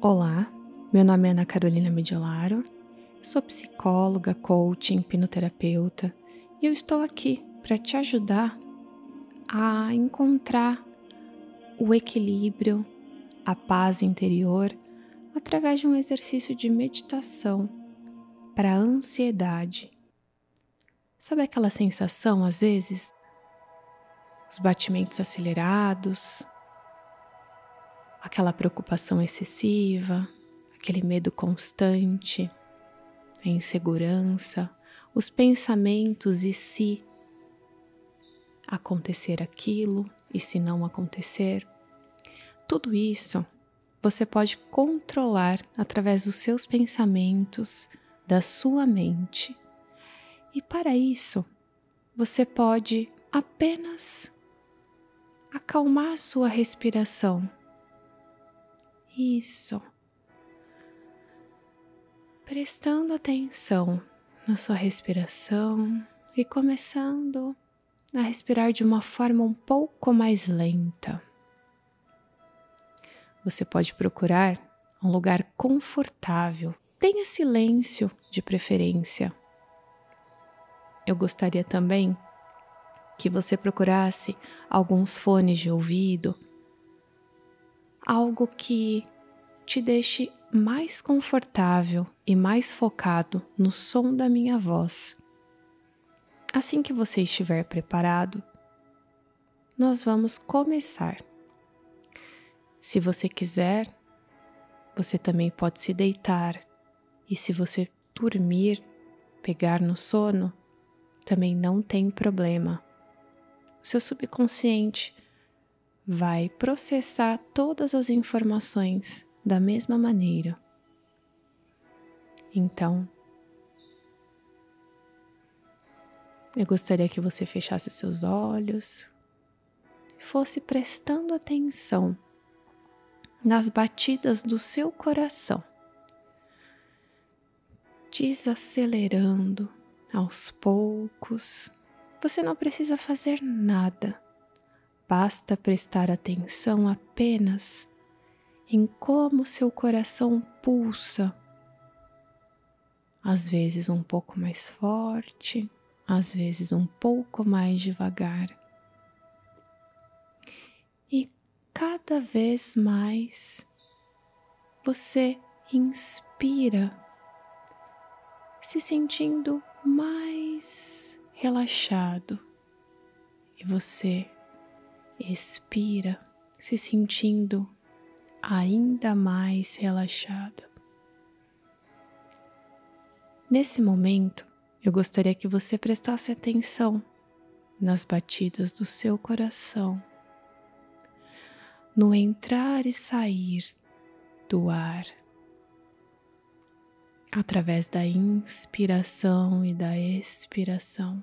Olá, meu nome é Ana Carolina Mediolaro, sou psicóloga, coaching, hipnoterapeuta e eu estou aqui para te ajudar a encontrar o equilíbrio, a paz interior através de um exercício de meditação para a ansiedade. Sabe aquela sensação, às vezes, os batimentos acelerados, aquela preocupação excessiva, aquele medo constante, a insegurança, os pensamentos e se acontecer aquilo e se não acontecer. Tudo isso você pode controlar através dos seus pensamentos, da sua mente. E para isso, você pode apenas acalmar sua respiração isso. Prestando atenção na sua respiração e começando a respirar de uma forma um pouco mais lenta. Você pode procurar um lugar confortável, tenha silêncio de preferência. Eu gostaria também que você procurasse alguns fones de ouvido algo que te deixe mais confortável e mais focado no som da minha voz. Assim que você estiver preparado, nós vamos começar. Se você quiser, você também pode se deitar e se você dormir, pegar no sono, também não tem problema. O seu subconsciente vai processar todas as informações da mesma maneira. Então, eu gostaria que você fechasse seus olhos e fosse prestando atenção nas batidas do seu coração, desacelerando aos poucos. Você não precisa fazer nada Basta prestar atenção apenas em como seu coração pulsa, às vezes um pouco mais forte, às vezes um pouco mais devagar. E cada vez mais você inspira, se sentindo mais relaxado, e você expira, se sentindo ainda mais relaxada. Nesse momento, eu gostaria que você prestasse atenção nas batidas do seu coração, no entrar e sair do ar, através da inspiração e da expiração.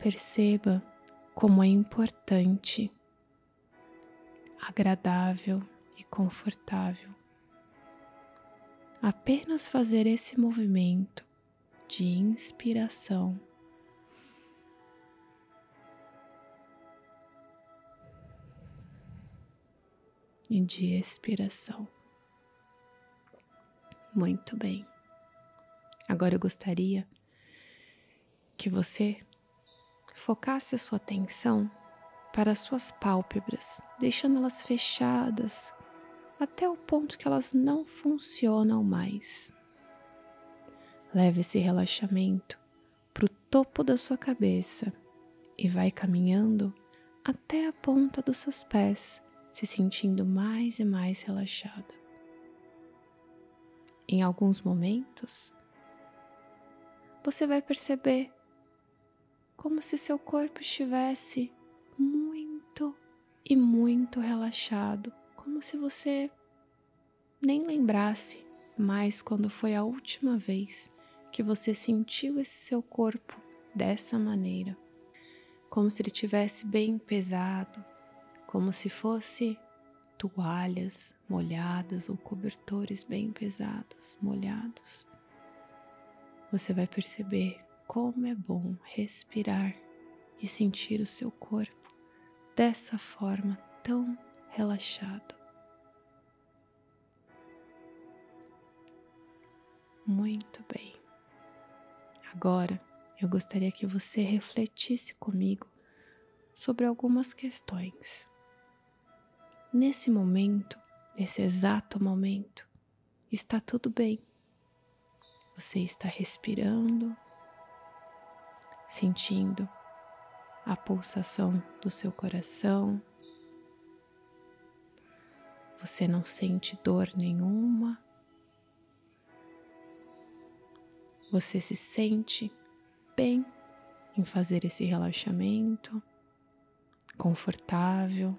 Perceba como é importante, agradável e confortável apenas fazer esse movimento de inspiração. E de expiração. Muito bem. Agora eu gostaria que você focasse a sua atenção para as suas pálpebras, deixando-elas fechadas até o ponto que elas não funcionam mais. Leve esse relaxamento para o topo da sua cabeça e vai caminhando até a ponta dos seus pés, se sentindo mais e mais relaxada. Em alguns momentos, você vai perceber como se seu corpo estivesse muito e muito relaxado, como se você nem lembrasse mais quando foi a última vez que você sentiu esse seu corpo dessa maneira, como se ele tivesse bem pesado, como se fosse toalhas molhadas ou cobertores bem pesados, molhados, você vai perceber como é bom respirar e sentir o seu corpo dessa forma tão relaxado. Muito bem. Agora eu gostaria que você refletisse comigo sobre algumas questões. Nesse momento, nesse exato momento, está tudo bem. Você está respirando, sentindo a pulsação do seu coração. Você não sente dor nenhuma. Você se sente bem em fazer esse relaxamento, confortável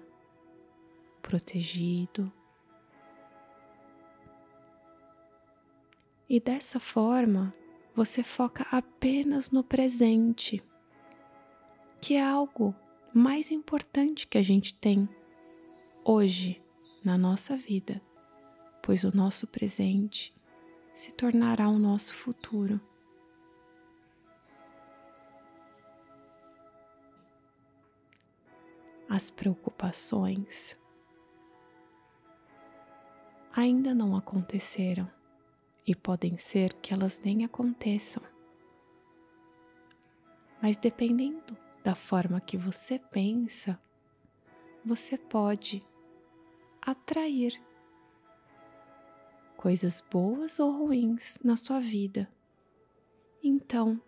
protegido. E dessa forma, você foca apenas no presente, que é algo mais importante que a gente tem hoje na nossa vida, pois o nosso presente se tornará o nosso futuro. As preocupações ainda não aconteceram e podem ser que elas nem aconteçam. Mas dependendo da forma que você pensa, você pode atrair coisas boas ou ruins na sua vida. Então,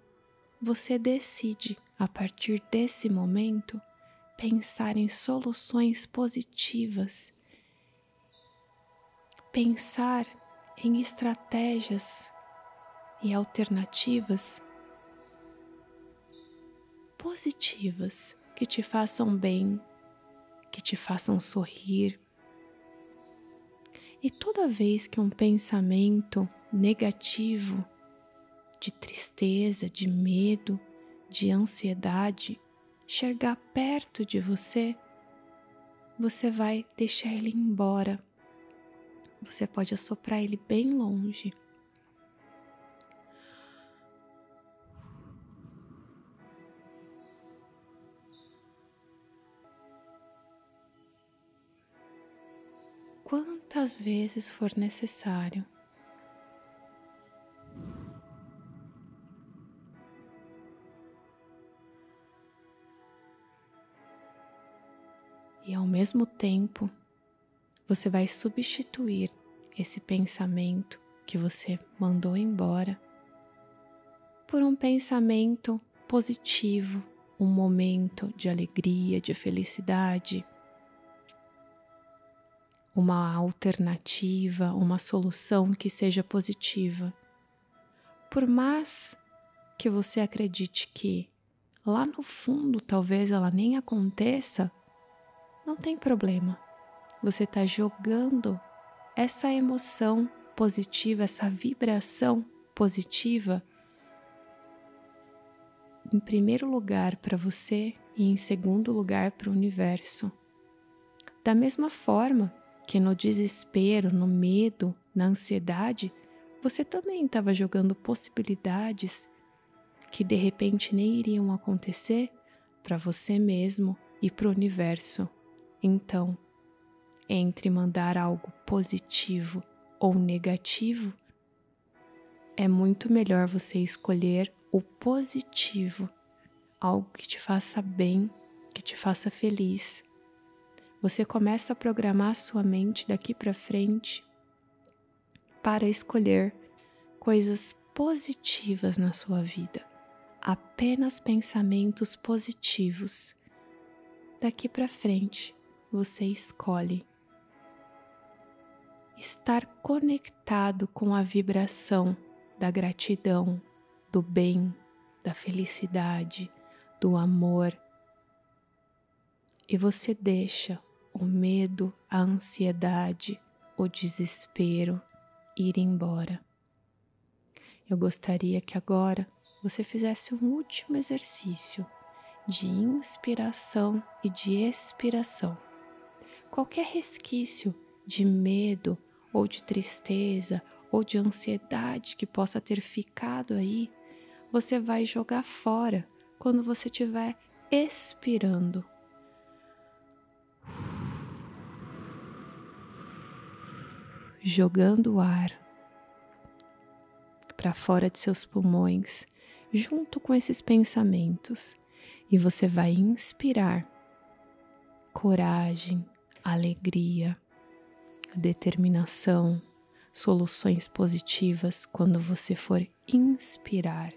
você decide, a partir desse momento, pensar em soluções positivas pensar em estratégias e alternativas positivas que te façam bem, que te façam sorrir. E toda vez que um pensamento negativo, de tristeza, de medo, de ansiedade chegar perto de você, você vai deixar ele embora você pode assoprar ele bem longe. Quantas vezes for necessário. E ao mesmo tempo, você vai substituir esse pensamento que você mandou embora por um pensamento positivo, um momento de alegria, de felicidade, uma alternativa, uma solução que seja positiva. Por mais que você acredite que lá no fundo talvez ela nem aconteça, não tem problema você está jogando essa emoção positiva, essa vibração positiva, em primeiro lugar para você e em segundo lugar para o universo. Da mesma forma que no desespero, no medo, na ansiedade, você também estava jogando possibilidades que de repente nem iriam acontecer para você mesmo e para o universo. Então, entre mandar algo positivo ou negativo, é muito melhor você escolher o positivo, algo que te faça bem, que te faça feliz. Você começa a programar sua mente daqui para frente para escolher coisas positivas na sua vida, apenas pensamentos positivos. Daqui para frente, você escolhe estar conectado com a vibração da gratidão, do bem, da felicidade, do amor. E você deixa o medo, a ansiedade, o desespero ir embora. Eu gostaria que agora você fizesse um último exercício de inspiração e de expiração qualquer resquício de medo ou de tristeza ou de ansiedade que possa ter ficado aí, você vai jogar fora quando você estiver expirando. Jogando o ar para fora de seus pulmões, junto com esses pensamentos, e você vai inspirar coragem, alegria, determinação, soluções positivas quando você for inspirar.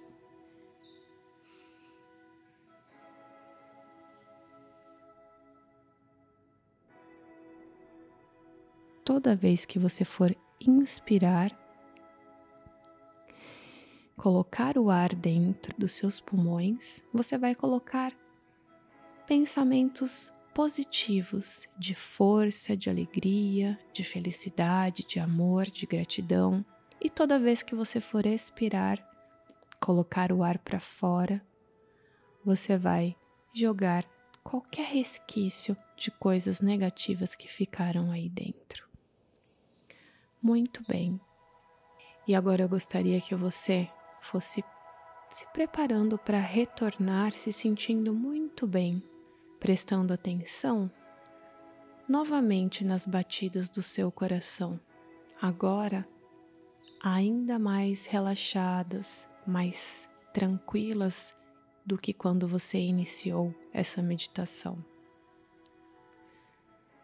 Toda vez que você for inspirar, colocar o ar dentro dos seus pulmões, você vai colocar pensamentos positivos de força, de alegria, de felicidade, de amor, de gratidão. E toda vez que você for expirar, colocar o ar para fora, você vai jogar qualquer resquício de coisas negativas que ficaram aí dentro. Muito bem. E agora eu gostaria que você fosse se preparando para retornar se sentindo muito bem prestando atenção novamente nas batidas do seu coração, agora ainda mais relaxadas, mais tranquilas do que quando você iniciou essa meditação.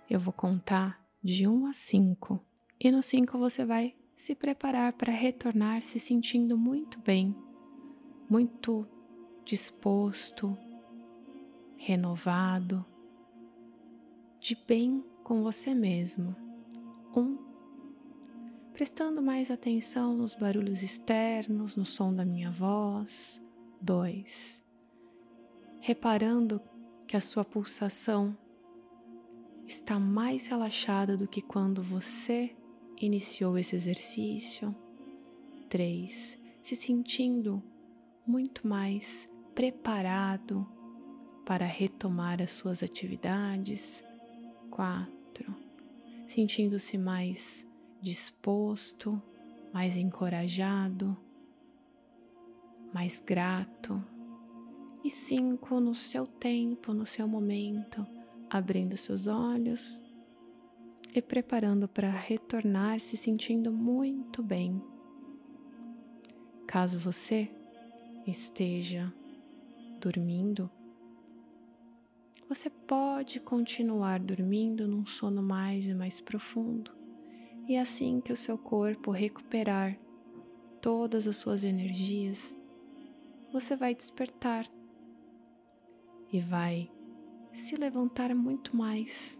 Eu vou contar de 1 a 5 e no 5 você vai se preparar para retornar se sentindo muito bem, muito disposto, renovado, de bem com você mesmo. Um, prestando mais atenção nos barulhos externos, no som da minha voz. Dois, reparando que a sua pulsação está mais relaxada do que quando você iniciou esse exercício. Três, se sentindo muito mais preparado para retomar as suas atividades. Quatro, sentindo-se mais disposto, mais encorajado, mais grato. E cinco, no seu tempo, no seu momento, abrindo seus olhos e preparando para retornar se sentindo muito bem. Caso você esteja dormindo, você pode continuar dormindo num sono mais e mais profundo, e assim que o seu corpo recuperar todas as suas energias, você vai despertar e vai se levantar muito mais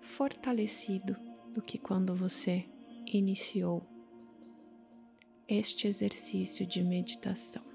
fortalecido do que quando você iniciou este exercício de meditação.